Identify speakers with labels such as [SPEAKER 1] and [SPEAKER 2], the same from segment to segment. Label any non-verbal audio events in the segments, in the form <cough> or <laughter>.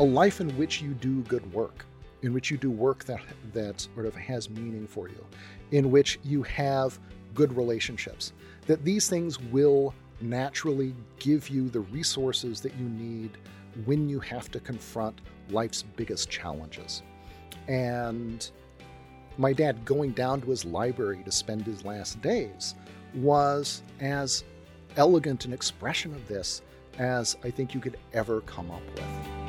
[SPEAKER 1] a life in which you do good work, in which you do work that that sort of has meaning for you, in which you have good relationships, that these things will naturally give you the resources that you need when you have to confront life's biggest challenges. And my dad going down to his library to spend his last days was as elegant an expression of this as I think you could ever come up with.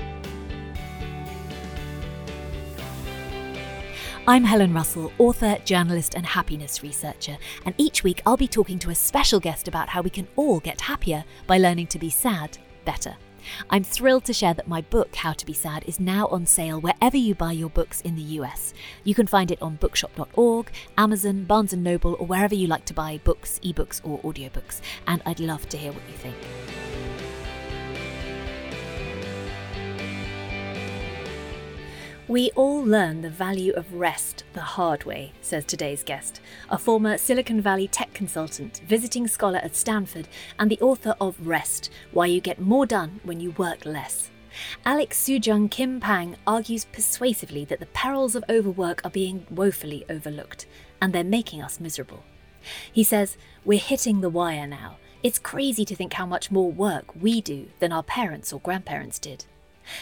[SPEAKER 2] I'm Helen Russell, author, journalist, and happiness researcher, and each week I'll be talking to a special guest about how we can all get happier by learning to be sad better. I'm thrilled to share that my book, How to Be Sad, is now on sale wherever you buy your books in the US. You can find it on bookshop.org, Amazon, Barnes & Noble, or wherever you like to buy books, ebooks, or audiobooks, and I'd love to hear what you think. We all learn the value of rest the hard way, says today's guest, a former Silicon Valley tech consultant, visiting scholar at Stanford, and the author of Rest Why You Get More Done When You Work Less. Alex Soojung Kim Pang argues persuasively that the perils of overwork are being woefully overlooked, and they're making us miserable. He says, We're hitting the wire now. It's crazy to think how much more work we do than our parents or grandparents did.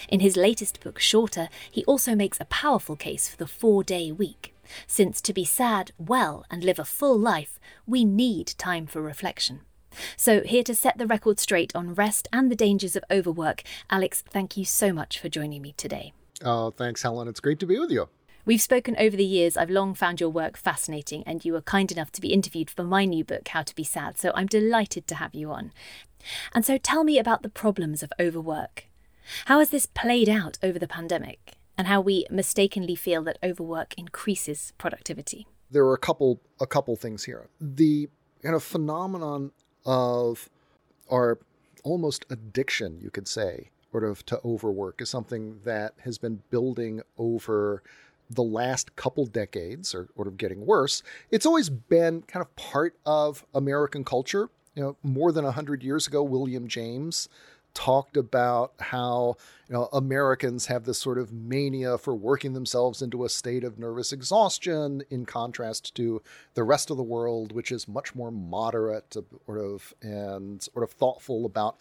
[SPEAKER 2] In his latest book, Shorter, he also makes a powerful case for the four day week, since to be sad, well, and live a full life, we need time for reflection. So, here to set the record straight on rest and the dangers of overwork, Alex, thank you so much for joining me today.
[SPEAKER 1] Oh, thanks, Helen. It's great to be with you.
[SPEAKER 2] We've spoken over the years. I've long found your work fascinating, and you were kind enough to be interviewed for my new book, How to Be Sad. So I'm delighted to have you on. And so tell me about the problems of overwork. How has this played out over the pandemic and how we mistakenly feel that overwork increases productivity?
[SPEAKER 1] There are a couple a couple things here. The kind of phenomenon of our almost addiction, you could say, sort of to overwork is something that has been building over the last couple decades or sort of getting worse. It's always been kind of part of American culture. You know, more than 100 years ago, William James talked about how you know Americans have this sort of mania for working themselves into a state of nervous exhaustion in contrast to the rest of the world which is much more moderate sort of and sort of thoughtful about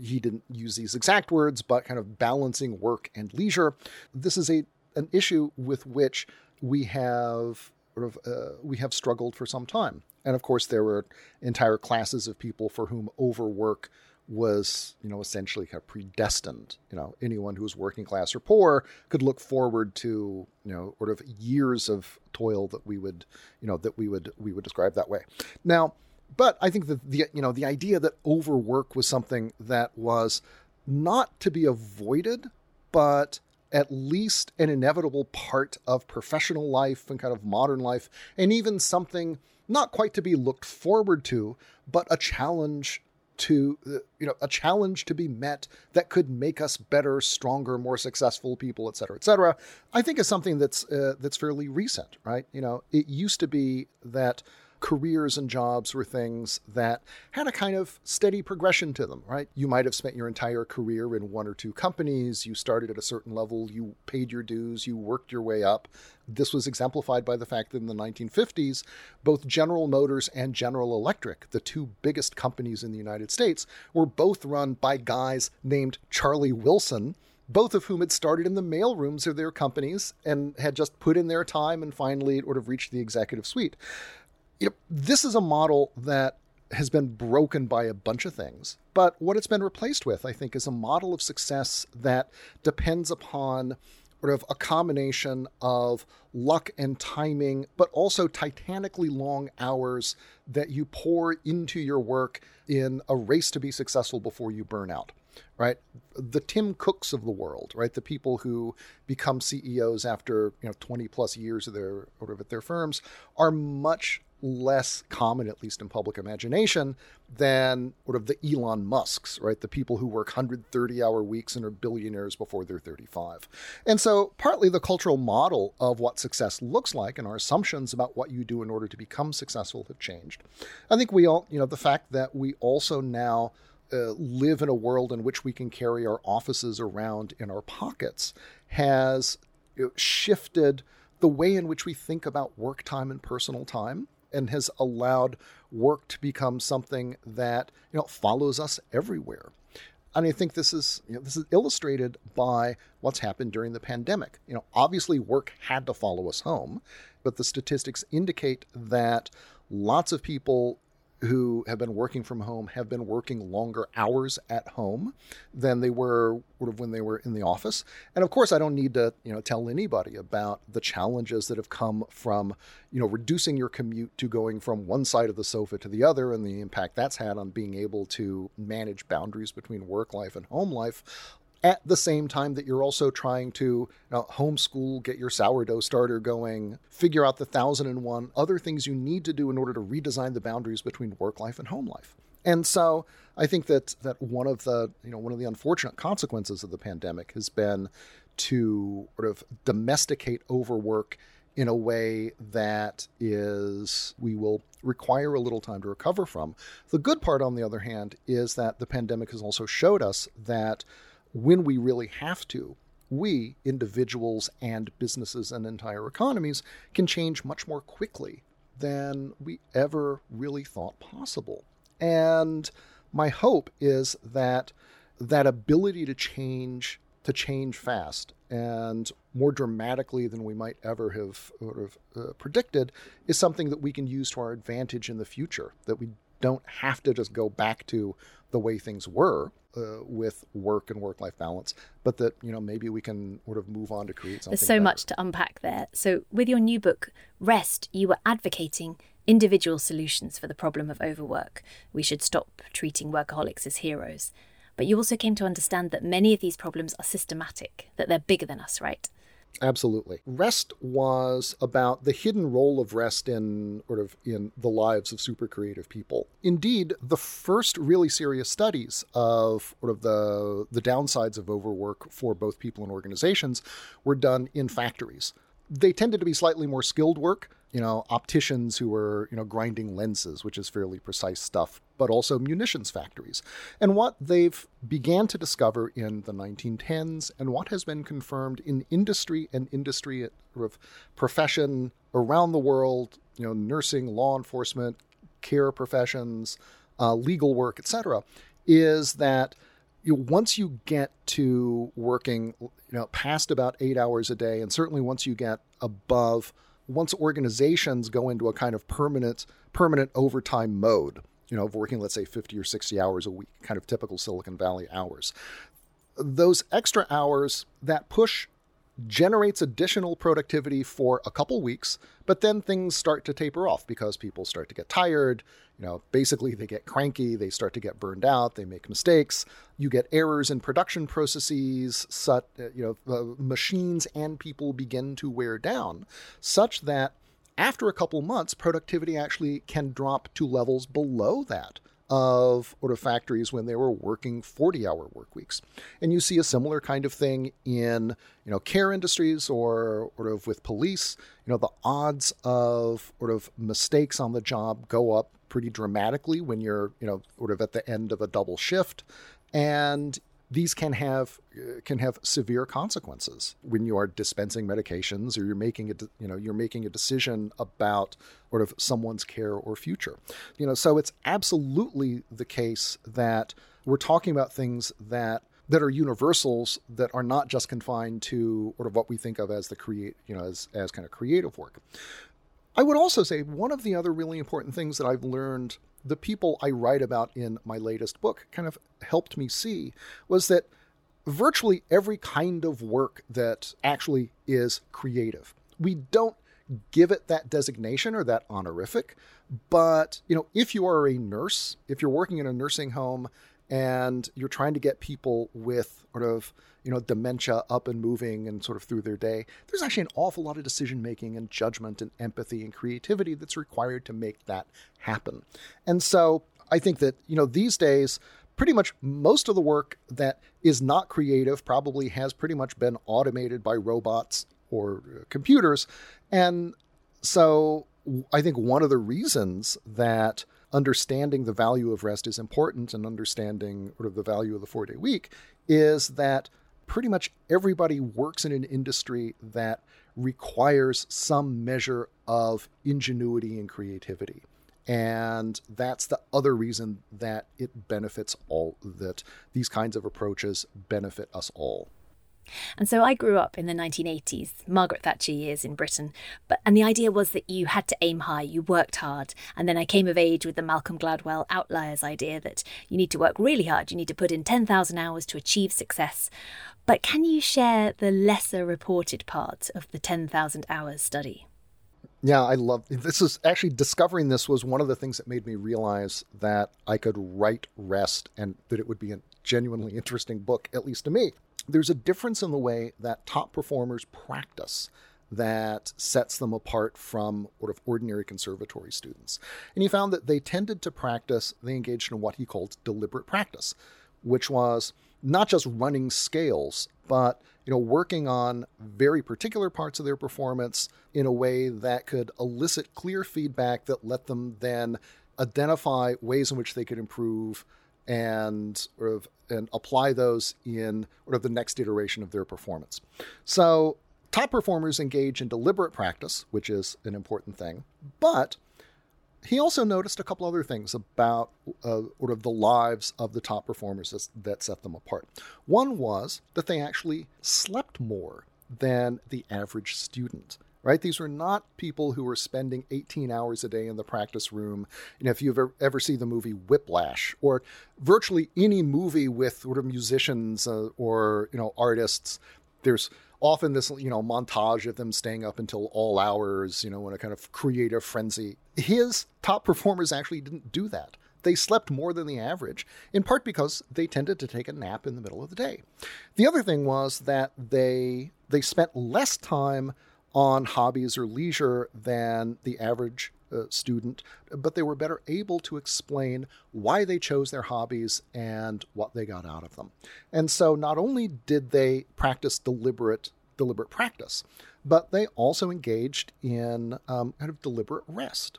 [SPEAKER 1] he didn't use these exact words but kind of balancing work and leisure. This is a an issue with which we have sort of uh, we have struggled for some time. And of course there were entire classes of people for whom overwork was, you know, essentially kind of predestined. You know, anyone who was working class or poor could look forward to, you know, sort of years of toil that we would, you know, that we would we would describe that way. Now, but I think that the you know the idea that overwork was something that was not to be avoided, but at least an inevitable part of professional life and kind of modern life, and even something not quite to be looked forward to, but a challenge to you know a challenge to be met that could make us better stronger more successful people et cetera et cetera i think is something that's uh, that's fairly recent right? You know it used to be that careers and jobs were things that had a kind of steady progression to them, right? You might have spent your entire career in one or two companies. You started at a certain level, you paid your dues, you worked your way up. This was exemplified by the fact that in the 1950s, both General Motors and General Electric, the two biggest companies in the United States, were both run by guys named Charlie Wilson both of whom had started in the mailrooms of their companies and had just put in their time and finally sort of reached the executive suite you know, this is a model that has been broken by a bunch of things. But what it's been replaced with, I think, is a model of success that depends upon sort of a combination of luck and timing, but also titanically long hours that you pour into your work in a race to be successful before you burn out right? The Tim Cooks of the world, right? The people who become CEOs after you know 20 plus years of their at their firms are much less common, at least in public imagination, than sort of the Elon Musks, right? The people who work 130 hour weeks and are billionaires before they're 35. And so, partly the cultural model of what success looks like and our assumptions about what you do in order to become successful have changed. I think we all, you know, the fact that we also now uh, live in a world in which we can carry our offices around in our pockets has you know, shifted the way in which we think about work time and personal time and has allowed work to become something that you know follows us everywhere. And I think this is you know, this is illustrated by what's happened during the pandemic. You know, obviously work had to follow us home, but the statistics indicate that lots of people who have been working from home have been working longer hours at home than they were sort of when they were in the office. And of course, I don't need to you know tell anybody about the challenges that have come from you know reducing your commute to going from one side of the sofa to the other, and the impact that's had on being able to manage boundaries between work life and home life at the same time that you're also trying to you know, homeschool, get your sourdough starter going, figure out the thousand and one other things you need to do in order to redesign the boundaries between work life and home life. And so I think that that one of the you know one of the unfortunate consequences of the pandemic has been to sort of domesticate overwork in a way that is we will require a little time to recover from. The good part on the other hand is that the pandemic has also showed us that when we really have to, we, individuals and businesses and entire economies, can change much more quickly than we ever really thought possible. And my hope is that that ability to change to change fast and more dramatically than we might ever have, have uh, predicted is something that we can use to our advantage in the future that we don't have to just go back to the way things were uh, with work and work life balance, but that you know maybe we can sort of move on to create something.
[SPEAKER 2] There's so
[SPEAKER 1] better.
[SPEAKER 2] much to unpack there. So with your new book, Rest, you were advocating individual solutions for the problem of overwork. We should stop treating workaholics as heroes. But you also came to understand that many of these problems are systematic, that they're bigger than us, right?
[SPEAKER 1] Absolutely. Rest was about the hidden role of rest in sort of in the lives of super creative people. Indeed, the first really serious studies of sort of the the downsides of overwork for both people and organizations were done in factories. They tended to be slightly more skilled work, you know, opticians who were, you know, grinding lenses, which is fairly precise stuff, but also munitions factories. And what they've began to discover in the 1910s and what has been confirmed in industry and industry of profession around the world, you know, nursing, law enforcement, care professions, uh, legal work, etc., is that you, once you get to working, you know, past about eight hours a day, and certainly once you get above once organizations go into a kind of permanent permanent overtime mode, you know, of working let's say 50 or 60 hours a week, kind of typical Silicon Valley hours. Those extra hours that push generates additional productivity for a couple weeks, but then things start to taper off because people start to get tired. You know, basically they get cranky, they start to get burned out, they make mistakes. You get errors in production processes, such, you know, uh, machines and people begin to wear down, such that after a couple months, productivity actually can drop to levels below that of of factories when they were working 40 hour work weeks. And you see a similar kind of thing in, you know, care industries or sort of with police. You know, the odds of sort of mistakes on the job go up pretty dramatically when you're, you know, sort of at the end of a double shift. And these can have uh, can have severe consequences when you are dispensing medications or you're making a you know you're making a decision about sort of someone's care or future. You know so it's absolutely the case that we're talking about things that that are universals that are not just confined to sort of what we think of as the create you know as as kind of creative work. I would also say one of the other really important things that I've learned the people I write about in my latest book kind of helped me see was that virtually every kind of work that actually is creative. We don't give it that designation or that honorific, but you know, if you are a nurse, if you're working in a nursing home and you're trying to get people with sort of you know dementia up and moving and sort of through their day. There's actually an awful lot of decision making and judgment and empathy and creativity that's required to make that happen. And so i think that you know these days pretty much most of the work that is not creative probably has pretty much been automated by robots or uh, computers. And so i think one of the reasons that understanding the value of rest is important and understanding sort of the value of the four day week is that pretty much everybody works in an industry that requires some measure of ingenuity and creativity. And that's the other reason that it benefits all, that these kinds of approaches benefit us all.
[SPEAKER 2] And so I grew up in the 1980s, Margaret Thatcher years in Britain, but and the idea was that you had to aim high, you worked hard, and then I came of age with the Malcolm Gladwell outliers idea that you need to work really hard, you need to put in 10,000 hours to achieve success. But can you share the lesser reported part of the 10,000 hours study?
[SPEAKER 1] Yeah, I love this. Is actually discovering this was one of the things that made me realize that I could write rest and that it would be a genuinely interesting book, at least to me. There's a difference in the way that top performers practice that sets them apart from sort of ordinary conservatory students. And he found that they tended to practice, they engaged in what he called deliberate practice, which was not just running scales, but you know, working on very particular parts of their performance in a way that could elicit clear feedback that let them then identify ways in which they could improve and sort of and apply those in sort of the next iteration of their performance. So top performers engage in deliberate practice, which is an important thing, but he also noticed a couple other things about uh, sort of the lives of the top performers that set them apart. One was that they actually slept more than the average student. Right? These were not people who were spending 18 hours a day in the practice room. Know, if you've ever, ever seen the movie Whiplash, or virtually any movie with sort of musicians uh, or you know artists, there's often this you know montage of them staying up until all hours you know in a kind of creative frenzy his top performers actually didn't do that they slept more than the average in part because they tended to take a nap in the middle of the day the other thing was that they they spent less time on hobbies or leisure than the average uh, student, but they were better able to explain why they chose their hobbies and what they got out of them. And so not only did they practice deliberate deliberate practice, but they also engaged in um, kind of deliberate rest.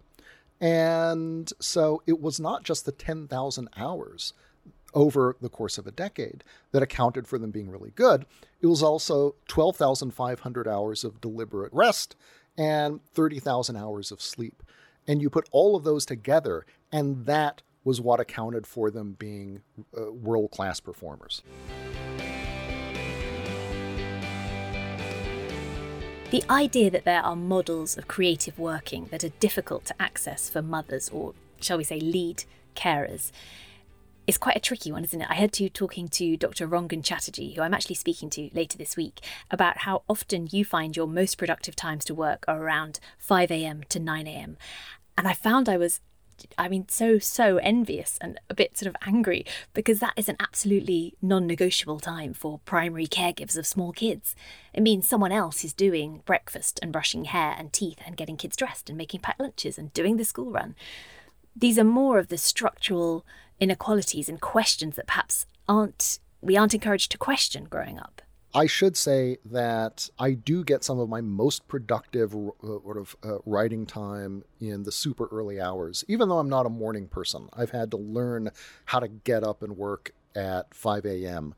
[SPEAKER 1] And so it was not just the 10,000 hours over the course of a decade that accounted for them being really good. It was also 12,500 hours of deliberate rest and 30,000 hours of sleep. And you put all of those together, and that was what accounted for them being uh, world class performers.
[SPEAKER 2] The idea that there are models of creative working that are difficult to access for mothers or, shall we say, lead carers is quite a tricky one, isn't it? I heard you talking to Dr. Rangan Chatterjee, who I'm actually speaking to later this week, about how often you find your most productive times to work are around 5 a.m. to 9 a.m. And I found I was, I mean, so, so envious and a bit sort of angry because that is an absolutely non negotiable time for primary caregivers of small kids. It means someone else is doing breakfast and brushing hair and teeth and getting kids dressed and making packed lunches and doing the school run. These are more of the structural inequalities and questions that perhaps aren't we aren't encouraged to question growing up.
[SPEAKER 1] I should say that I do get some of my most productive uh, sort of uh, writing time in the super early hours, even though I'm not a morning person. I've had to learn how to get up and work at 5 a.m.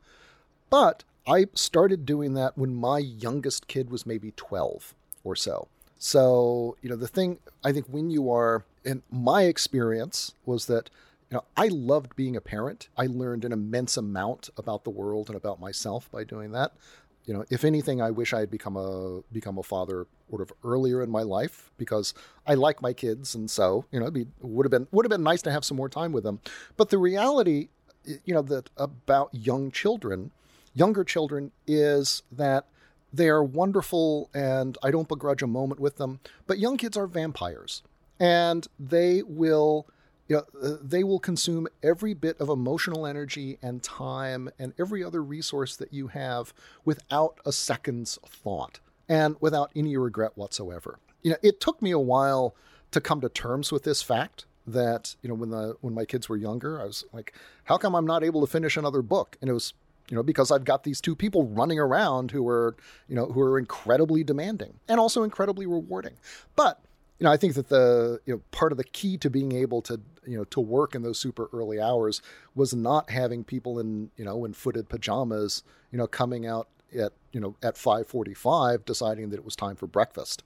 [SPEAKER 1] But I started doing that when my youngest kid was maybe 12 or so. So, you know, the thing I think when you are, in my experience was that you know, I loved being a parent. I learned an immense amount about the world and about myself by doing that. You know, if anything, I wish I had become a become a father sort of earlier in my life because I like my kids, and so you know, it would have been would have been nice to have some more time with them. But the reality, you know, that about young children, younger children, is that they are wonderful, and I don't begrudge a moment with them. But young kids are vampires, and they will you know, uh, they will consume every bit of emotional energy and time and every other resource that you have without a second's thought and without any regret whatsoever. You know, it took me a while to come to terms with this fact that, you know, when the when my kids were younger, I was like, how come I'm not able to finish another book? And it was you know, because I've got these two people running around who are, you know, who are incredibly demanding and also incredibly rewarding. But you know, I think that the you know part of the key to being able to you know to work in those super early hours was not having people in you know in footed pajamas you know coming out at you know at 5:45 deciding that it was time for breakfast.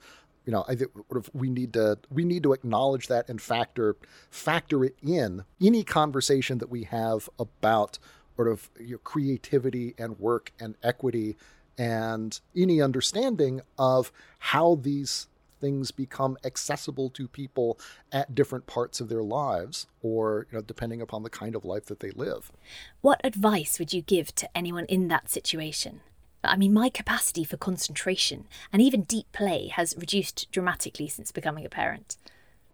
[SPEAKER 1] You know i think we need to we need to acknowledge that and factor factor it in. Any conversation that we have about sort of you know, creativity and work and equity and any understanding of how these things become accessible to people at different parts of their lives or you know depending upon the kind of life that they live
[SPEAKER 2] what advice would you give to anyone in that situation I mean, my capacity for concentration and even deep play has reduced dramatically since becoming a parent.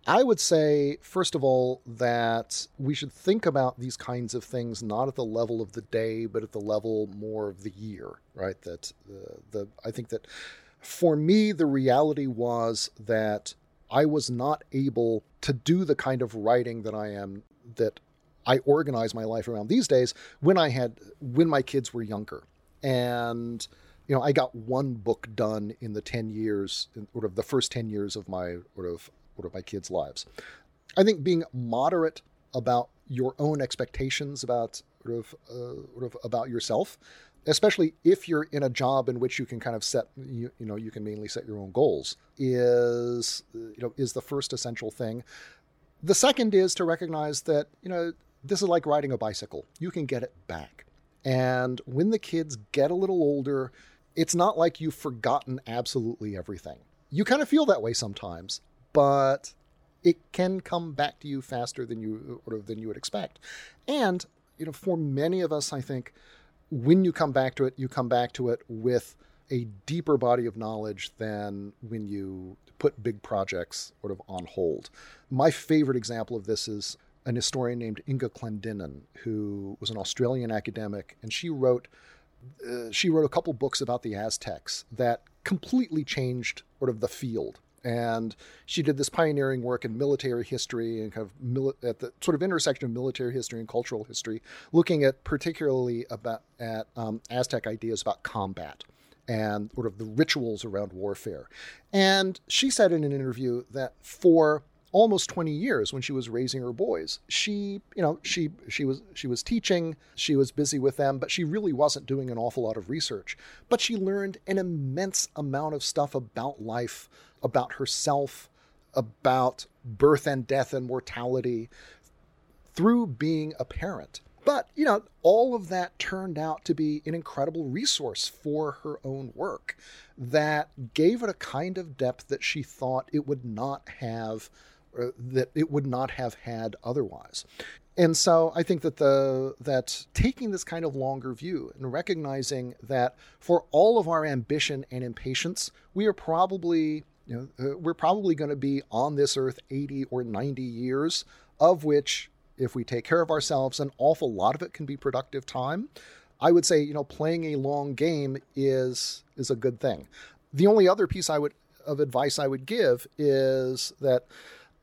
[SPEAKER 1] I would say, first of all, that we should think about these kinds of things not at the level of the day, but at the level more of the year, right? That uh, the I think that for me, the reality was that I was not able to do the kind of writing that I am that I organize my life around these days when I had when my kids were younger. And you know, I got one book done in the 10 years, sort of the first 10 years of my sort of sort of my kids' lives. I think being moderate about your own expectations about sort of, uh, sort of about yourself especially if you're in a job in which you can kind of set you, you know you can mainly set your own goals is you know is the first essential thing. The second is to recognize that you know this is like riding a bicycle. You can get it back. And when the kids get a little older it's not like you've forgotten absolutely everything. You kind of feel that way sometimes but it can come back to you faster than you or than you would expect. And you know for many of us i think when you come back to it, you come back to it with a deeper body of knowledge than when you put big projects sort of on hold. My favorite example of this is an historian named Inga Clendinnen, who was an Australian academic, and she wrote uh, she wrote a couple books about the Aztecs that completely changed sort of the field and she did this pioneering work in military history and kind of mili- at the sort of intersection of military history and cultural history, looking at particularly about at um, Aztec ideas about combat and sort of the rituals around warfare. And she said in an interview that for almost 20 years when she was raising her boys she you know she she was she was teaching she was busy with them but she really wasn't doing an awful lot of research but she learned an immense amount of stuff about life about herself, about birth and death and mortality through being a parent. But, you know, all of that turned out to be an incredible resource for her own work that gave it a kind of depth that she thought it would not have that it would not have had otherwise. And so I think that the that taking this kind of longer view and recognizing that for all of our ambition and impatience, we are probably you know, uh, we're probably going to be on this earth 80 or 90 years, of which, if we take care of ourselves, an awful lot of it can be productive time. I would say, you know, playing a long game is is a good thing. The only other piece I would of advice I would give is that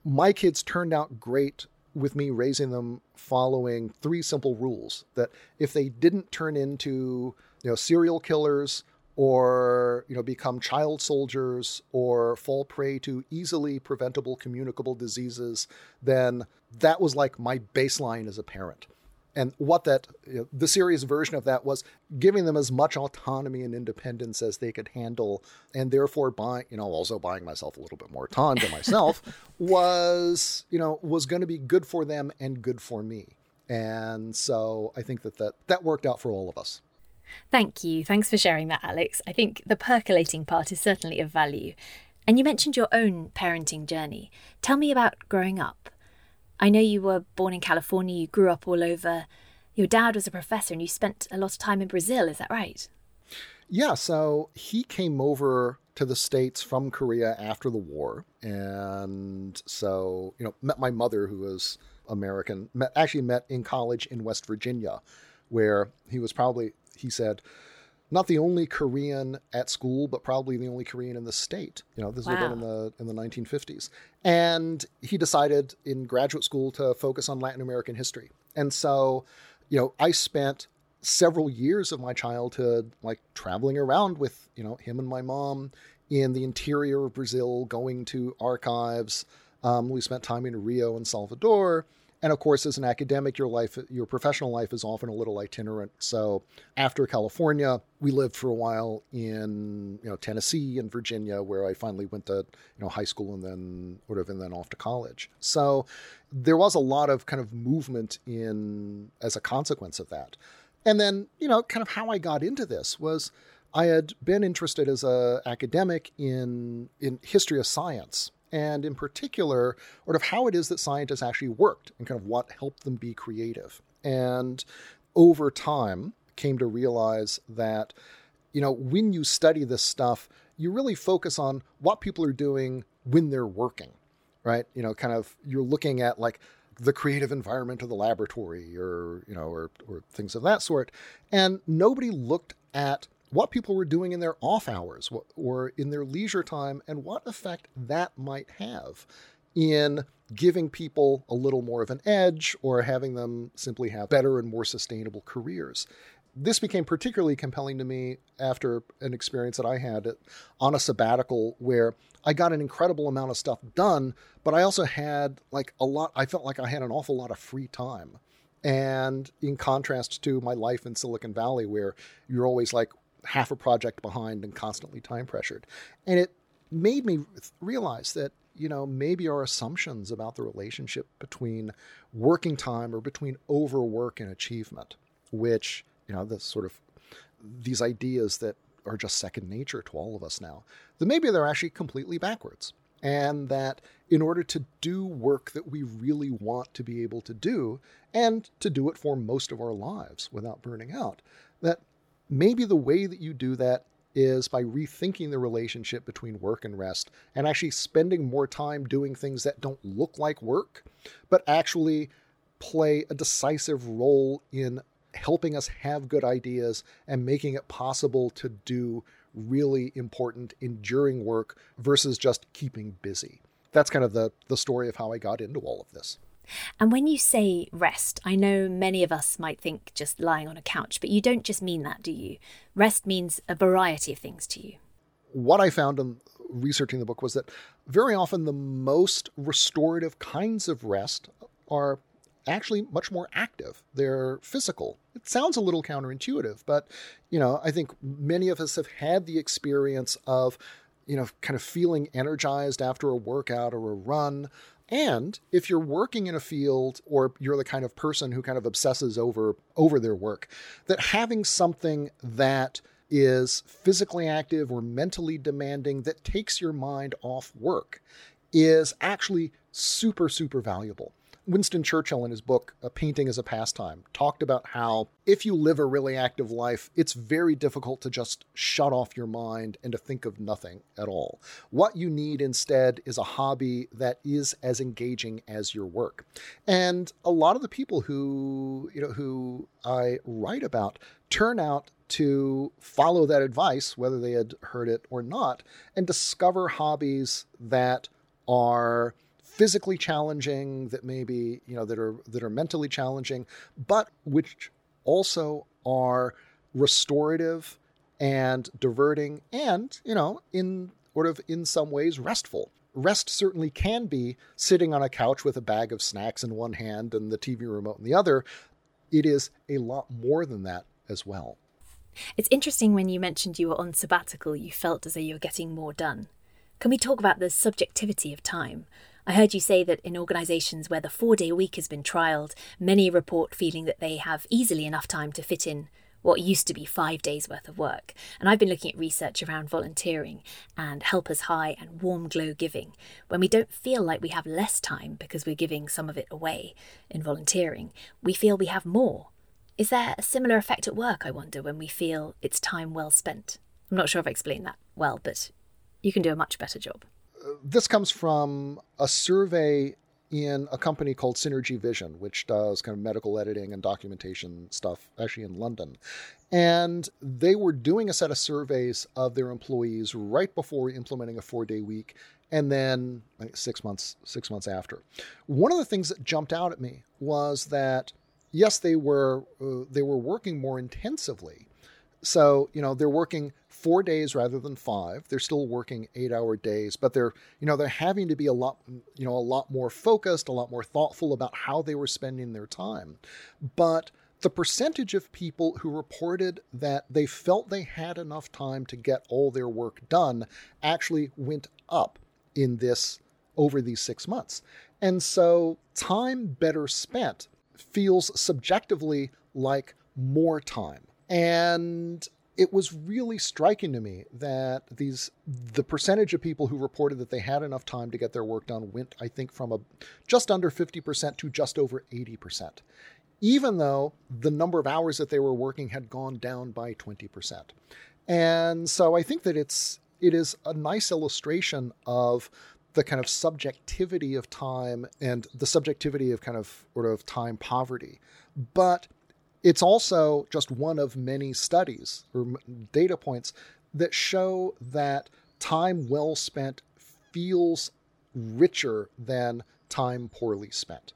[SPEAKER 1] my kids turned out great with me raising them following three simple rules that if they didn't turn into, you know, serial killers or you know become child soldiers or fall prey to easily preventable communicable diseases then that was like my baseline as a parent and what that you know, the serious version of that was giving them as much autonomy and independence as they could handle and therefore buying you know also buying myself a little bit more time to myself <laughs> was you know was going to be good for them and good for me and so i think that that, that worked out for all of us
[SPEAKER 2] Thank you. Thanks for sharing that, Alex. I think the percolating part is certainly of value. And you mentioned your own parenting journey. Tell me about growing up. I know you were born in California, you grew up all over. Your dad was a professor and you spent a lot of time in Brazil, is that right?
[SPEAKER 1] Yeah, so he came over to the States from Korea after the war. And so, you know, met my mother, who was American, met, actually met in college in West Virginia, where he was probably he said, not the only Korean at school, but probably the only Korean in the state. You know, this wow. would have been in the in the 1950s. And he decided in graduate school to focus on Latin American history. And so, you know, I spent several years of my childhood, like traveling around with, you know, him and my mom in the interior of Brazil, going to archives. Um, we spent time in Rio and Salvador. And of course, as an academic, your life, your professional life is often a little itinerant. So after California, we lived for a while in you know Tennessee and Virginia, where I finally went to you know high school and then sort of and then off to college. So there was a lot of kind of movement in as a consequence of that. And then you know kind of how I got into this was I had been interested as a academic in in history of science and in particular, sort of how it is that scientists actually worked and kind of what helped them be creative. And over time, came to realize that, you know, when you study this stuff, you really focus on what people are doing when they're working, right? You know, kind of you're looking at like the creative environment of the laboratory or, you know, or, or things of that sort. And nobody looked at what people were doing in their off hours or in their leisure time and what effect that might have in giving people a little more of an edge or having them simply have better and more sustainable careers. This became particularly compelling to me after an experience that I had on a sabbatical where I got an incredible amount of stuff done, but I also had like a lot, I felt like I had an awful lot of free time. And in contrast to my life in Silicon Valley, where you're always like, half a project behind and constantly time pressured. And it made me realize that, you know, maybe our assumptions about the relationship between working time or between overwork and achievement, which, you know, the sort of these ideas that are just second nature to all of us now, that maybe they're actually completely backwards. And that in order to do work that we really want to be able to do, and to do it for most of our lives without burning out, that maybe the way that you do that is by rethinking the relationship between work and rest and actually spending more time doing things that don't look like work, but actually play a decisive role in helping us have good ideas and making it possible to do really important, enduring work versus just keeping busy. That's kind of the, the story of how I got into all of this.
[SPEAKER 2] And when you say rest, I know many of us might think just lying on a couch, but you don't just mean that, do you? Rest means a variety of things to you.
[SPEAKER 1] What I found in researching the book was that very often the most restorative kinds of rest are actually much more active. They're physical. It sounds a little counterintuitive, but you know, I think many of us have had the experience of you know, kind of feeling energized after a workout or a run, and if you're working in a field or you're the kind of person who kind of obsesses over over their work, that having something that is physically active or mentally demanding that takes your mind off work is actually super super valuable. Winston Churchill, in his book, A Painting as a Pastime, talked about how if you live a really active life, it's very difficult to just shut off your mind and to think of nothing at all. What you need instead is a hobby that is as engaging as your work. And a lot of the people who, you know, who I write about turn out to follow that advice, whether they had heard it or not, and discover hobbies that are physically challenging, that maybe you know that are that are mentally challenging, but which also are restorative and diverting, and you know in sort of in some ways restful. Rest certainly can be sitting on a couch with a bag of snacks in one hand and the TV remote in the other. It is a lot more than that as well.
[SPEAKER 2] It's interesting when you mentioned you were on sabbatical, you felt as though you were getting more done. Can we talk about the subjectivity of time? I heard you say that in organisations where the four day week has been trialled, many report feeling that they have easily enough time to fit in what used to be five days worth of work. And I've been looking at research around volunteering and helpers high and warm glow giving. When we don't feel like we have less time because we're giving some of it away in volunteering, we feel we have more. Is there a similar effect at work, I wonder, when we feel it's time well spent? I'm not sure if I explained that well, but you can do a much better job
[SPEAKER 1] this comes from a survey in a company called Synergy Vision, which does kind of medical editing and documentation stuff, actually in London. And they were doing a set of surveys of their employees right before implementing a four-day week, and then like six months six months after. One of the things that jumped out at me was that yes, they were uh, they were working more intensively. So you know they're working four days rather than five. They're still working eight hour days, but they're you know they're having to be a lot you know a lot more focused, a lot more thoughtful about how they were spending their time. But the percentage of people who reported that they felt they had enough time to get all their work done actually went up in this over these six months. And so time better spent feels subjectively like more time. And it was really striking to me that these the percentage of people who reported that they had enough time to get their work done went i think from a just under 50% to just over 80% even though the number of hours that they were working had gone down by 20% and so i think that it's it is a nice illustration of the kind of subjectivity of time and the subjectivity of kind of sort of time poverty. But it's also just one of many studies or data points that show that time well spent feels richer than time poorly spent.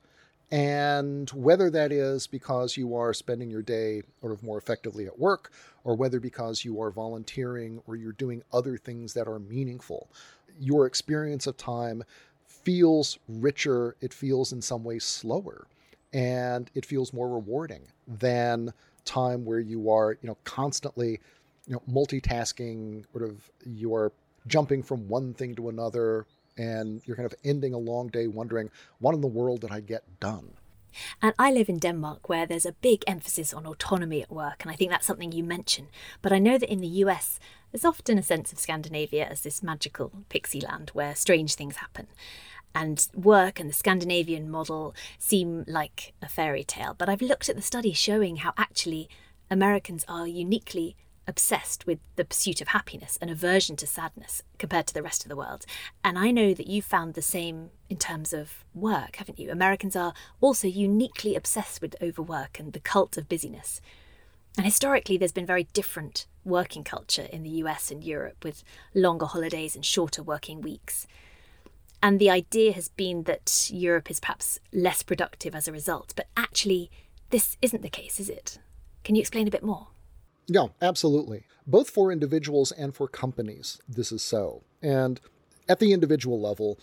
[SPEAKER 1] And whether that is because you are spending your day sort of more effectively at work, or whether because you are volunteering or you're doing other things that are meaningful, your experience of time feels richer, it feels in some ways slower, and it feels more rewarding than time where you are, you know, constantly, you know, multitasking, sort of you're jumping from one thing to another, and you're kind of ending a long day wondering, what in the world did I get done?
[SPEAKER 2] And I live in Denmark where there's a big emphasis on autonomy at work, and I think that's something you mention. But I know that in the US, there's often a sense of Scandinavia as this magical pixie land where strange things happen. And work and the Scandinavian model seem like a fairy tale. But I've looked at the studies showing how actually Americans are uniquely obsessed with the pursuit of happiness and aversion to sadness compared to the rest of the world. And I know that you found the same in terms of work, haven't you? Americans are also uniquely obsessed with overwork and the cult of busyness. And historically, there's been very different working culture in the US and Europe with longer holidays and shorter working weeks. And the idea has been that Europe is perhaps less productive as a result. But actually, this isn't the case, is it? Can you explain a bit more?
[SPEAKER 1] Yeah, absolutely. Both for individuals and for companies, this is so. And at the individual level,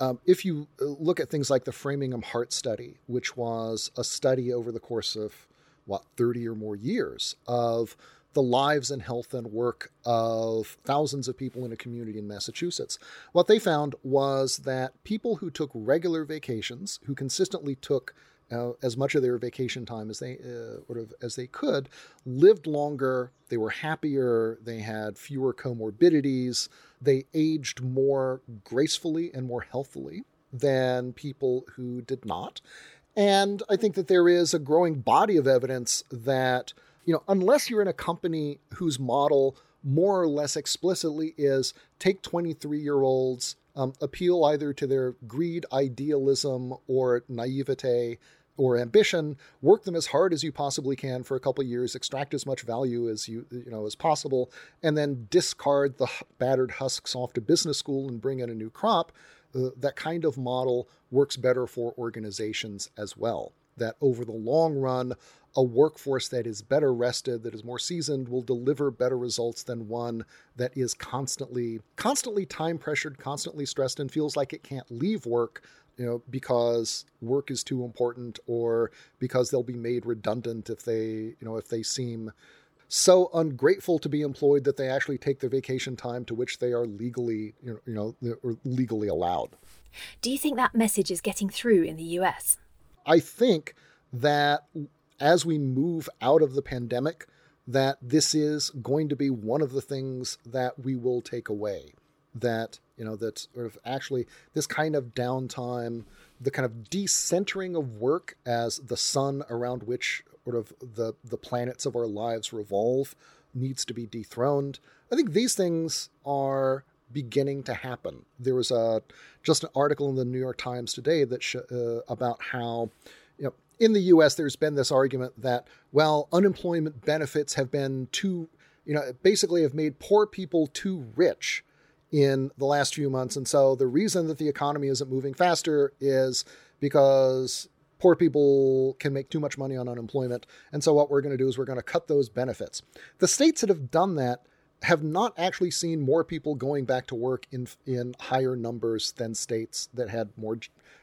[SPEAKER 1] um, if you uh, look at things like the Framingham Heart Study, which was a study over the course of, what, 30 or more years of the lives and health and work of thousands of people in a community in Massachusetts. What they found was that people who took regular vacations, who consistently took uh, as much of their vacation time as they uh, sort of as they could, lived longer. They were happier. They had fewer comorbidities. They aged more gracefully and more healthily than people who did not. And I think that there is a growing body of evidence that you know unless you're in a company whose model more or less explicitly is take 23 year olds um, appeal either to their greed, idealism, or naivete, or ambition, work them as hard as you possibly can for a couple years, extract as much value as you you know as possible, and then discard the battered husks off to business school and bring in a new crop. Uh, that kind of model works better for organizations as well. That over the long run, a workforce that is better rested, that is more seasoned, will deliver better results than one that is constantly, constantly time pressured, constantly stressed, and feels like it can't leave work you know, because work is too important or because they'll be made redundant if they, you know, if they seem so ungrateful to be employed that they actually take their vacation time to which they are legally, you know, you know legally allowed.
[SPEAKER 2] Do you think that message is getting through in the US?
[SPEAKER 1] I think that as we move out of the pandemic, that this is going to be one of the things that we will take away. That you know that sort of actually this kind of downtime the kind of decentering of work as the sun around which sort of the the planets of our lives revolve needs to be dethroned. I think these things are beginning to happen there was a just an article in the new york times today that sh- uh, about how you know in the us there's been this argument that well unemployment benefits have been too you know basically have made poor people too rich in the last few months. And so the reason that the economy isn't moving faster is because poor people can make too much money on unemployment. And so what we're going to do is we're going to cut those benefits. The states that have done that have not actually seen more people going back to work in in higher numbers than states that had more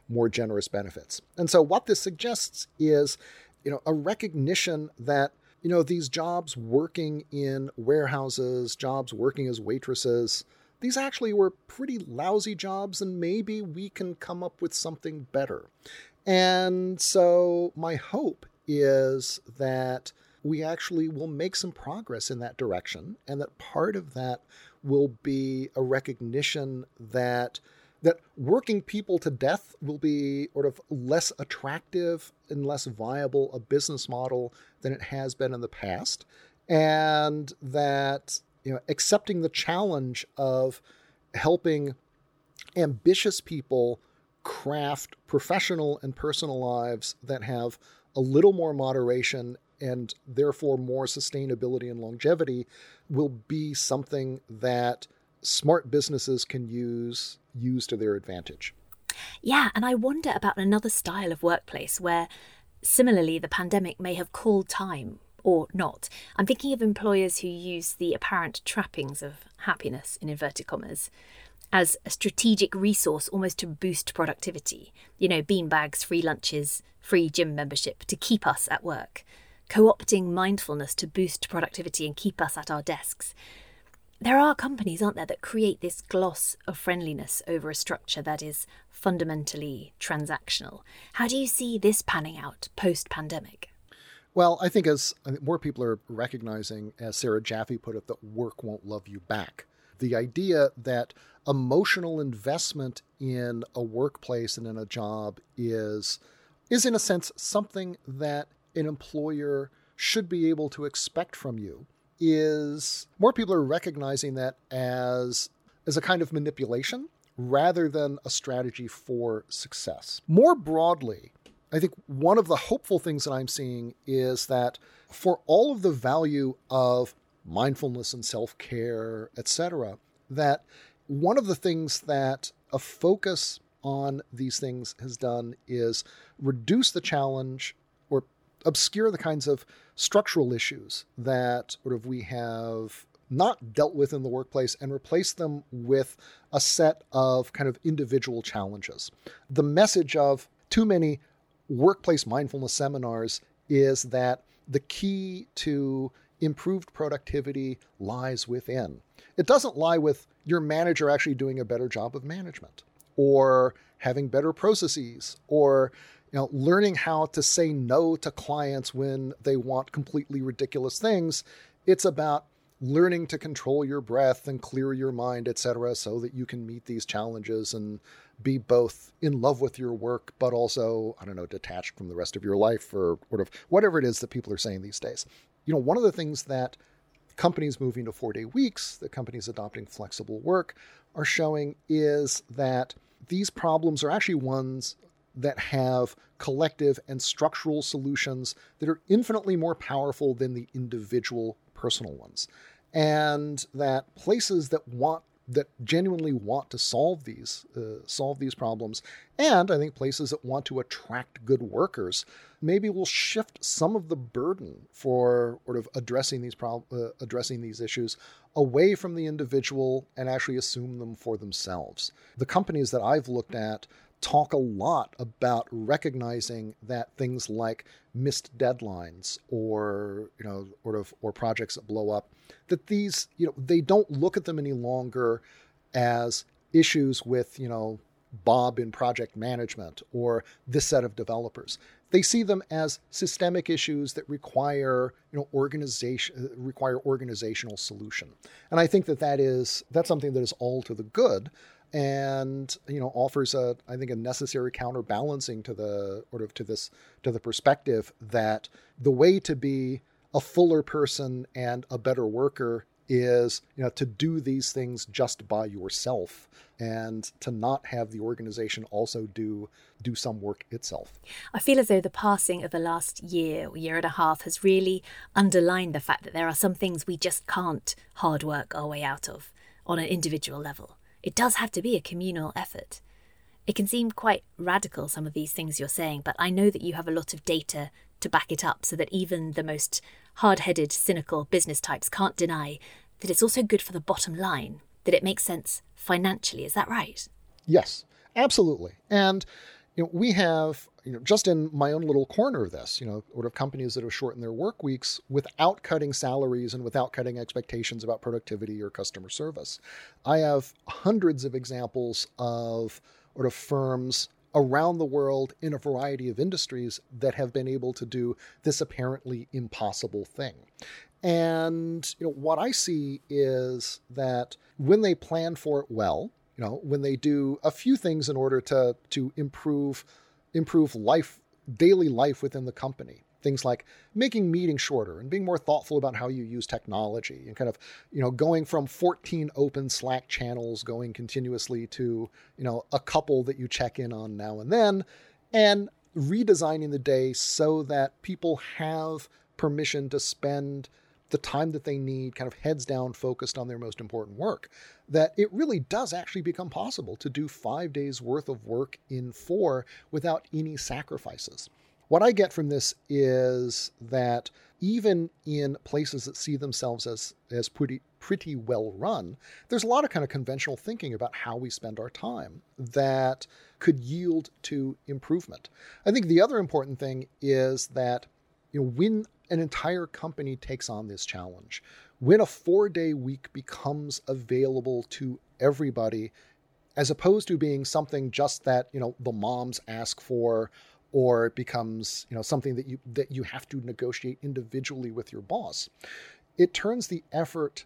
[SPEAKER 1] more generous benefits. And so what this suggests is, you know, a recognition that you know these jobs working in warehouses, jobs working as waitresses, these actually were pretty lousy jobs and maybe we can come up with something better. And so my hope is that we actually will make some progress in that direction, and that part of that will be a recognition that that working people to death will be sort of less attractive and less viable a business model than it has been in the past, and that you know accepting the challenge of helping ambitious people craft professional and personal lives that have a little more moderation and therefore more sustainability and longevity will be something that smart businesses can use use to their advantage.
[SPEAKER 2] Yeah, and I wonder about another style of workplace where similarly the pandemic may have called time or not. I'm thinking of employers who use the apparent trappings of happiness in inverted commas as a strategic resource almost to boost productivity. You know, beanbags, free lunches, free gym membership to keep us at work co opting mindfulness to boost productivity and keep us at our desks. There are companies, aren't there, that create this gloss of friendliness over a structure that is fundamentally transactional. How do you see this panning out post pandemic?
[SPEAKER 1] Well, I think as more people are recognizing, as Sarah Jaffe put it, that work won't love you back. The idea that emotional investment in a workplace and in a job is is in a sense something that an employer should be able to expect from you is more people are recognizing that as as a kind of manipulation rather than a strategy for success. More broadly, I think one of the hopeful things that I'm seeing is that for all of the value of mindfulness and self-care, etc., that one of the things that a focus on these things has done is reduce the challenge obscure the kinds of structural issues that sort of we have not dealt with in the workplace and replace them with a set of kind of individual challenges. The message of too many workplace mindfulness seminars is that the key to improved productivity lies within. It doesn't lie with your manager actually doing a better job of management or having better processes or you know, learning how to say no to clients when they want completely ridiculous things. It's about learning to control your breath and clear your mind, etc., so that you can meet these challenges and be both in love with your work, but also, I don't know, detached from the rest of your life or whatever, whatever it is that people are saying these days. You know, one of the things that companies moving to four day weeks, the companies adopting flexible work are showing is that these problems are actually ones that have collective and structural solutions that are infinitely more powerful than the individual personal ones. And that places that want that genuinely want to solve these uh, solve these problems and i think places that want to attract good workers maybe will shift some of the burden for sort of addressing these prob- uh, addressing these issues away from the individual and actually assume them for themselves. The companies that i've looked at talk a lot about recognizing that things like missed deadlines or you know sort of or projects that blow up that these you know they don't look at them any longer as issues with you know Bob in project management or this set of developers. They see them as systemic issues that require, you know, organization require organizational solution. And I think that that is that's something that is all to the good and you know offers a I think a necessary counterbalancing to the sort of to this to the perspective that the way to be a fuller person and a better worker is you know to do these things just by yourself and to not have the organization also do do some work itself.
[SPEAKER 2] I feel as though the passing of the last year or year and a half has really underlined the fact that there are some things we just can't hard work our way out of on an individual level. It does have to be a communal effort. It can seem quite radical, some of these things you're saying, but I know that you have a lot of data to back it up so that even the most hard headed, cynical business types can't deny that it's also good for the bottom line, that it makes sense financially. Is that right?
[SPEAKER 1] Yes, absolutely. And you know, we have, you know, just in my own little corner of this, you know, sort of companies that have shortened their work weeks without cutting salaries and without cutting expectations about productivity or customer service. I have hundreds of examples of sort of firms around the world in a variety of industries that have been able to do this apparently impossible thing. And you know, what I see is that when they plan for it well, you know, when they do a few things in order to to improve improve life daily life within the company things like making meetings shorter and being more thoughtful about how you use technology and kind of you know going from 14 open slack channels going continuously to you know a couple that you check in on now and then and redesigning the day so that people have permission to spend the time that they need, kind of heads down, focused on their most important work, that it really does actually become possible to do five days worth of work in four without any sacrifices. What I get from this is that even in places that see themselves as, as pretty, pretty well run, there's a lot of kind of conventional thinking about how we spend our time that could yield to improvement. I think the other important thing is that you know, when an entire company takes on this challenge. When a four day week becomes available to everybody, as opposed to being something just that, you know, the moms ask for, or it becomes, you know, something that you that you have to negotiate individually with your boss. It turns the effort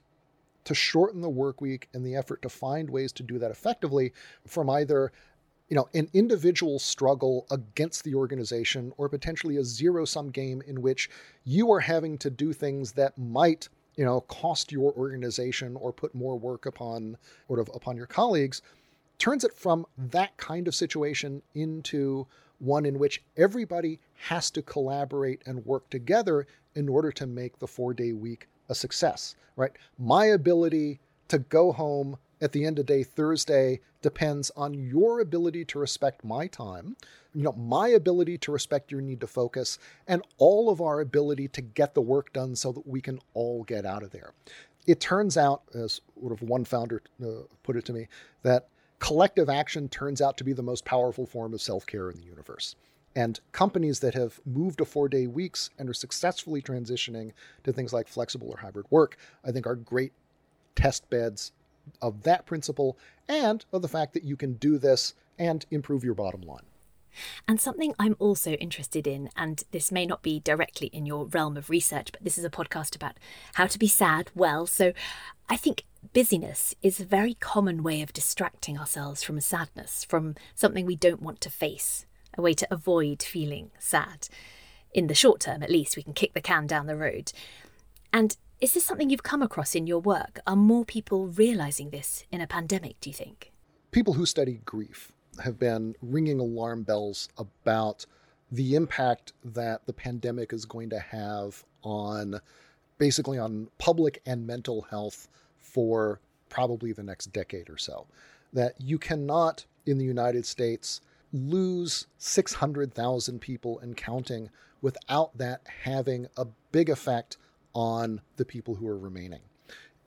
[SPEAKER 1] to shorten the work week and the effort to find ways to do that effectively from either you know, an individual struggle against the organization or potentially a zero sum game in which you are having to do things that might, you know, cost your organization or put more work upon sort of upon your colleagues, turns it from that kind of situation into one in which everybody has to collaborate and work together in order to make the four day week a success, right? My ability to go home at the end of day Thursday depends on your ability to respect my time, you know, my ability to respect your need to focus, and all of our ability to get the work done so that we can all get out of there. It turns out, as sort of one founder uh, put it to me, that collective action turns out to be the most powerful form of self care in the universe. And companies that have moved to four day weeks and are successfully transitioning to things like flexible or hybrid work, I think are great test beds of that principle and of the fact that you can do this and improve your bottom line.
[SPEAKER 2] And something I'm also interested in, and this may not be directly in your realm of research, but this is a podcast about how to be sad well. So I think busyness is a very common way of distracting ourselves from sadness, from something we don't want to face, a way to avoid feeling sad. In the short term, at least, we can kick the can down the road. And is this something you've come across in your work? Are more people realizing this in a pandemic, do you think?
[SPEAKER 1] People who study grief have been ringing alarm bells about the impact that the pandemic is going to have on basically on public and mental health for probably the next decade or so. That you cannot, in the United States, lose 600,000 people and counting without that having a big effect on the people who are remaining.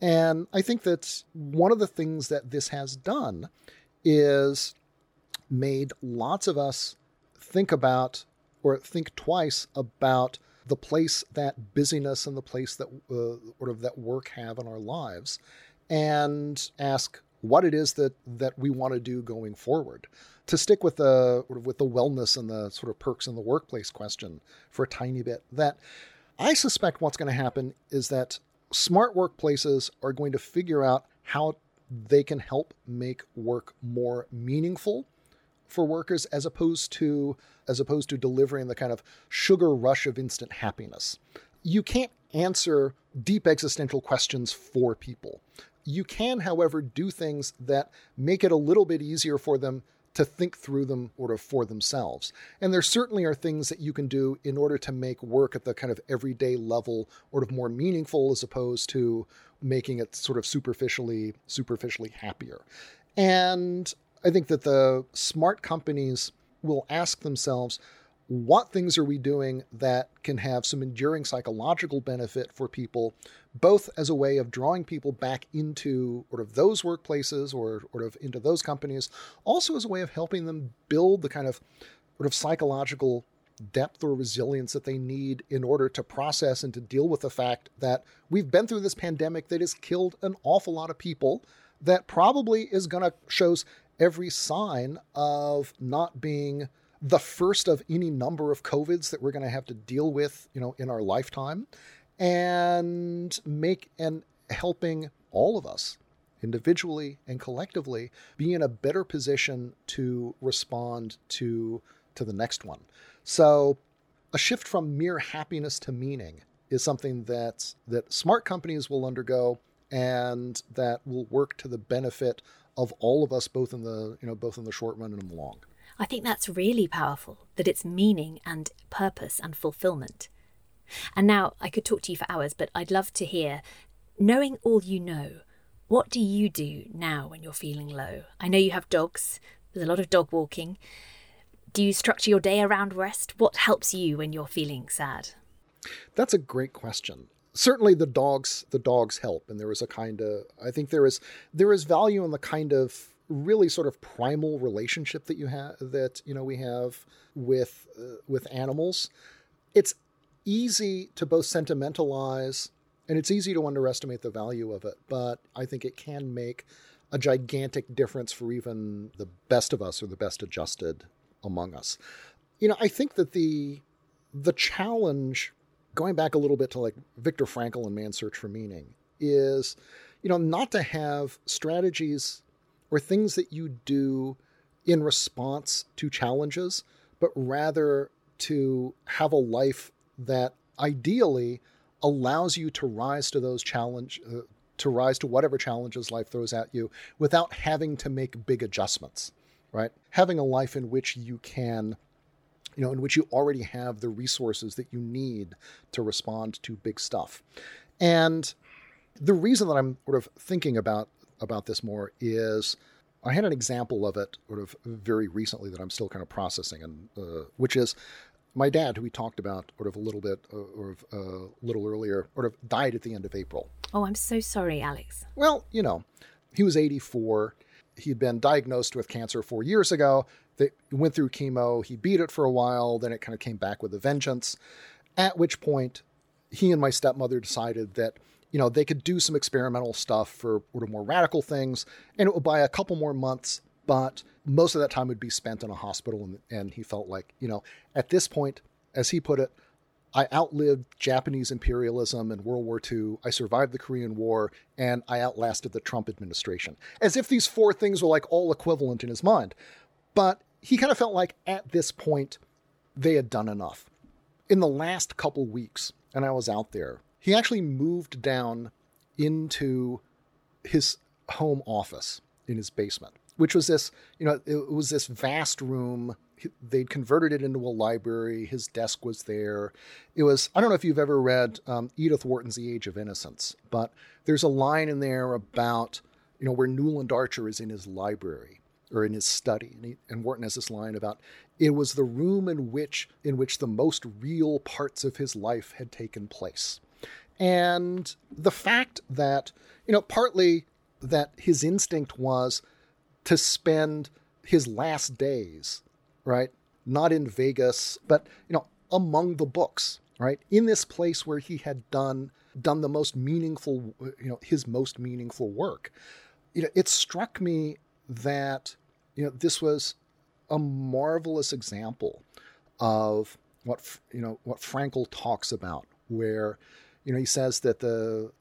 [SPEAKER 1] And I think that one of the things that this has done is made lots of us think about or think twice about the place that busyness and the place that uh, sort of that work have in our lives and ask what it is that that we want to do going forward. To stick with the with the wellness and the sort of perks in the workplace question for a tiny bit that I suspect what's going to happen is that smart workplaces are going to figure out how they can help make work more meaningful for workers as opposed to as opposed to delivering the kind of sugar rush of instant happiness. You can't answer deep existential questions for people. You can, however, do things that make it a little bit easier for them to think through them of for themselves. And there certainly are things that you can do in order to make work at the kind of everyday level sort of more meaningful as opposed to making it sort of superficially superficially happier. And I think that the smart companies will ask themselves, what things are we doing that can have some enduring psychological benefit for people, both as a way of drawing people back into sort of those workplaces or sort of into those companies, also as a way of helping them build the kind of sort of psychological depth or resilience that they need in order to process and to deal with the fact that we've been through this pandemic that has killed an awful lot of people that probably is going to shows every sign of not being the first of any number of covids that we're going to have to deal with you know in our lifetime and make and helping all of us individually and collectively be in a better position to respond to to the next one. So a shift from mere happiness to meaning is something that that smart companies will undergo and that will work to the benefit of all of us both in the you know both in the short run and in the long
[SPEAKER 2] I think that's really powerful, that it's meaning and purpose and fulfillment. And now I could talk to you for hours, but I'd love to hear, knowing all you know, what do you do now when you're feeling low? I know you have dogs, there's a lot of dog walking. Do you structure your day around rest? What helps you when you're feeling sad?
[SPEAKER 1] That's a great question. Certainly the dogs the dogs help. And there is a kind of I think there is there is value in the kind of really sort of primal relationship that you have that you know we have with uh, with animals. It's easy to both sentimentalize and it's easy to underestimate the value of it but i think it can make a gigantic difference for even the best of us or the best adjusted among us. You know i think that the the challenge going back a little bit to like Viktor Frankl and Man's Search for Meaning is you know not to have strategies or things that you do in response to challenges, but rather to have a life that ideally allows you to rise to those challenge uh, to rise to whatever challenges life throws at you without having to make big adjustments right? Having a life in which you can you know in which you already have the resources that you need to respond to big stuff and the reason that i'm sort of thinking about about this more is I had an example of it sort of very recently that I'm still kind of processing, and uh, which is my dad, who we talked about sort of a little bit uh, or a uh, little earlier, sort of died at the end of April.
[SPEAKER 2] Oh, I'm so sorry, Alex.
[SPEAKER 1] Well, you know, he was 84. He'd been diagnosed with cancer four years ago. They went through chemo. He beat it for a while. Then it kind of came back with a vengeance. At which point, he and my stepmother decided that you know, they could do some experimental stuff for sort of more radical things, and it would buy a couple more months, but most of that time would be spent in a hospital. And, and he felt like, you know, at this point, as he put it, I outlived Japanese imperialism and World War II. I survived the Korean War, and I outlasted the Trump administration. As if these four things were like all equivalent in his mind. But he kind of felt like at this point, they had done enough. In the last couple weeks, and I was out there he actually moved down into his home office in his basement, which was this, you know, it was this vast room. They'd converted it into a library. His desk was there. It was, I don't know if you've ever read um, Edith Wharton's The Age of Innocence, but there's a line in there about, you know, where Newland Archer is in his library or in his study. And, he, and Wharton has this line about it was the room in which in which the most real parts of his life had taken place. And the fact that, you know, partly that his instinct was to spend his last days, right? Not in Vegas, but, you know, among the books, right? In this place where he had done done the most meaningful, you know, his most meaningful work. You know, it struck me that, you know, this was a marvelous example of what, you know, what Frankl talks about, where you know, he says that the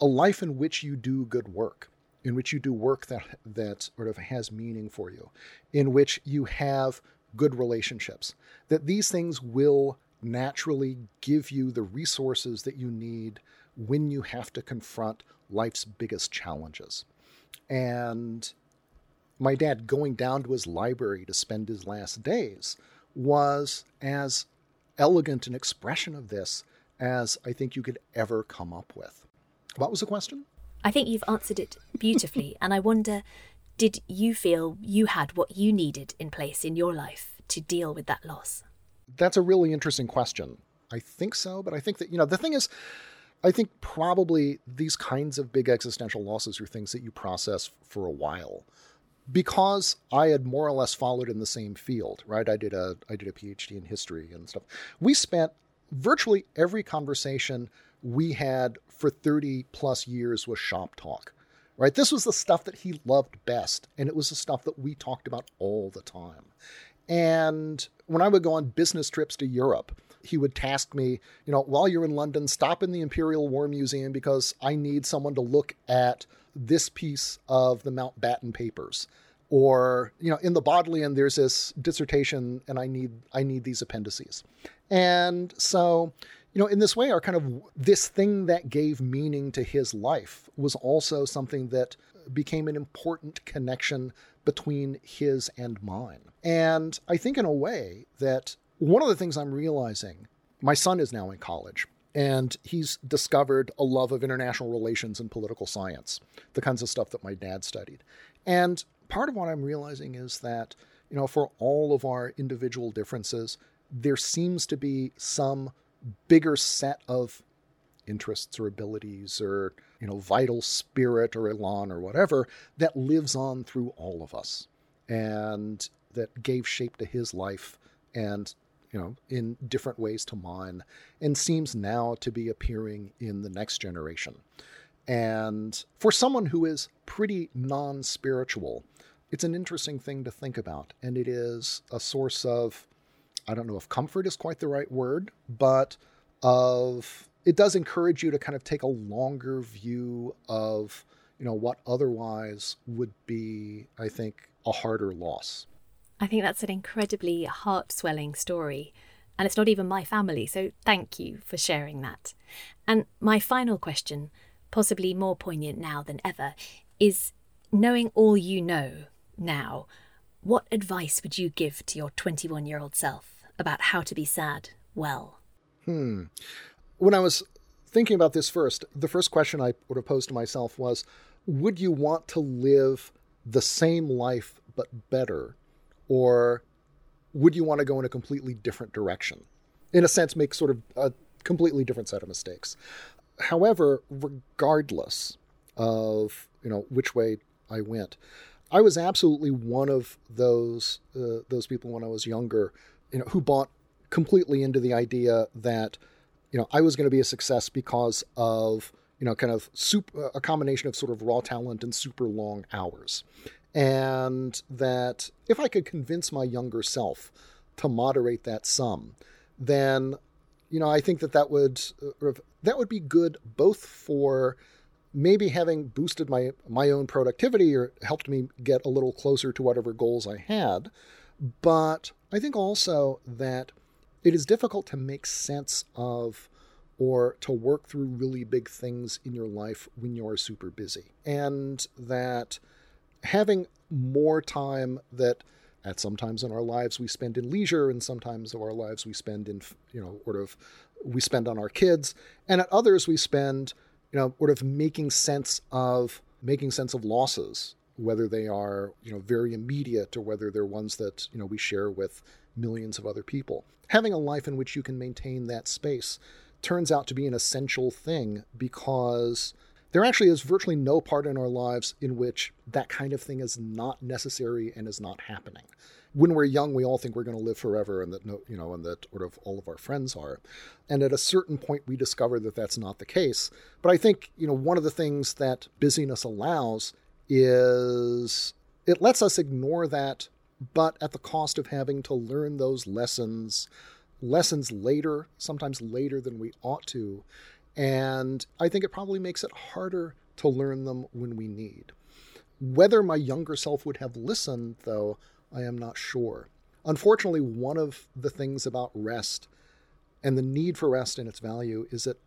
[SPEAKER 1] a life in which you do good work, in which you do work that that sort of has meaning for you, in which you have good relationships, that these things will naturally give you the resources that you need when you have to confront life's biggest challenges. And my dad going down to his library to spend his last days was as elegant an expression of this as I think you could ever come up with. What was the question?
[SPEAKER 2] I think you've answered it beautifully. <laughs> and I wonder Did you feel you had what you needed in place in your life to deal with that loss?
[SPEAKER 1] That's a really interesting question. I think so, but I think that, you know, the thing is, I think probably these kinds of big existential losses are things that you process for a while. Because I had more or less followed in the same field, right? I did a I did a PhD in history and stuff. We spent virtually every conversation we had for 30 plus years was shop talk. Right? This was the stuff that he loved best, and it was the stuff that we talked about all the time. And when I would go on business trips to Europe, he would task me, you know, while you're in London, stop in the Imperial War Museum because I need someone to look at this piece of the Mountbatten papers. Or, you know, in the Bodleian, there's this dissertation and I need I need these appendices. And so, you know, in this way, our kind of this thing that gave meaning to his life was also something that became an important connection between his and mine. And I think, in a way, that one of the things I'm realizing, my son is now in college and he's discovered a love of international relations and political science, the kinds of stuff that my dad studied. And part of what I'm realizing is that, you know, for all of our individual differences, there seems to be some bigger set of interests or abilities or, you know, vital spirit or elan or whatever that lives on through all of us and that gave shape to his life and you know, in different ways to mine, and seems now to be appearing in the next generation. And for someone who is pretty non spiritual, it's an interesting thing to think about. And it is a source of, I don't know if comfort is quite the right word, but of, it does encourage you to kind of take a longer view of, you know, what otherwise would be, I think, a harder loss.
[SPEAKER 2] I think that's an incredibly heart swelling story. And it's not even my family, so thank you for sharing that. And my final question, possibly more poignant now than ever, is knowing all you know now, what advice would you give to your 21 year old self about how to be sad well?
[SPEAKER 1] Hmm. When I was thinking about this first, the first question I would have posed to myself was Would you want to live the same life but better or would you want to go in a completely different direction? In a sense, make sort of a completely different set of mistakes. However, regardless of you know which way I went, I was absolutely one of those uh, those people when I was younger, you know, who bought completely into the idea that you know I was going to be a success because of you know kind of super, a combination of sort of raw talent and super long hours and that if I could convince my younger self to moderate that sum, then you know I think that that would uh, that would be good both for maybe having boosted my my own productivity or helped me get a little closer to whatever goals I had, but I think also that it is difficult to make sense of or to work through really big things in your life when you're super busy. And that having more time that at sometimes in our lives we spend in leisure and sometimes of our lives we spend in you know sort of we spend on our kids. And at others we spend you know sort of making sense of making sense of losses whether they are you know very immediate or whether they're ones that you know we share with millions of other people. Having a life in which you can maintain that space turns out to be an essential thing because there actually is virtually no part in our lives in which that kind of thing is not necessary and is not happening. When we're young, we all think we're going to live forever, and that you know, and that sort of all of our friends are. And at a certain point, we discover that that's not the case. But I think you know one of the things that busyness allows is it lets us ignore that, but at the cost of having to learn those lessons, lessons later, sometimes later than we ought to, and I think it probably makes it harder to learn them when we need. Whether my younger self would have listened, though, I am not sure. Unfortunately, one of the things about rest and the need for rest and its value is that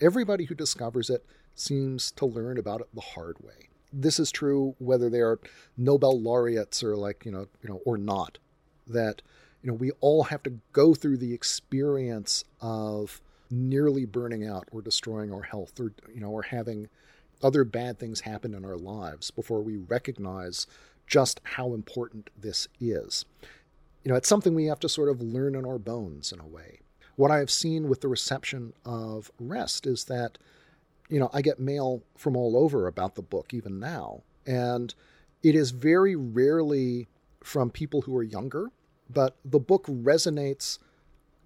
[SPEAKER 1] everybody who discovers it seems to learn about it the hard way. This is true whether they are Nobel laureates or like, you know, you know, or not. That, you know, we all have to go through the experience of nearly burning out or destroying our health or you know or having other bad things happen in our lives before we recognize just how important this is. You know, it's something we have to sort of learn in our bones in a way. What I have seen with the reception of Rest is that, you know, I get mail from all over about the book even now. And it is very rarely from people who are younger, but the book resonates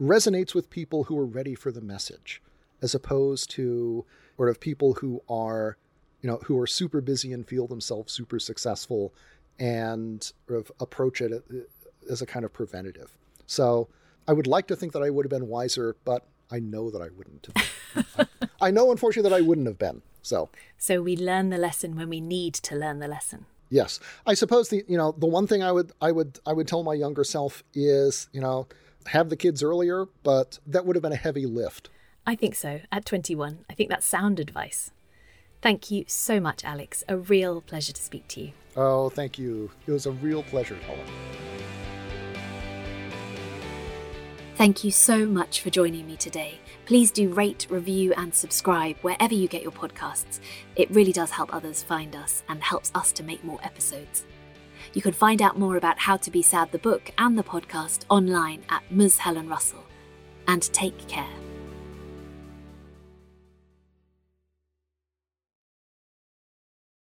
[SPEAKER 1] resonates with people who are ready for the message, as opposed to sort of people who are, you know, who are super busy and feel themselves super successful and sort of approach it uh, as a kind of preventative. So I would like to think that I would have been wiser, but I know that I wouldn't have. <laughs> I know, unfortunately, that I wouldn't have been. So,
[SPEAKER 2] so we learn the lesson when we need to learn the lesson.
[SPEAKER 1] Yes, I suppose the you know the one thing I would I would I would tell my younger self is you know have the kids earlier, but that would have been a heavy lift.
[SPEAKER 2] I think so. At 21, I think that's sound advice. Thank you so much, Alex. A real pleasure to speak to you.
[SPEAKER 1] Oh, thank you. It was a real pleasure, Helen.
[SPEAKER 2] Thank you so much for joining me today. Please do rate, review, and subscribe wherever you get your podcasts. It really does help others find us and helps us to make more episodes. You can find out more about How to Be Sad the book and the podcast online at Ms. Helen Russell. And take care.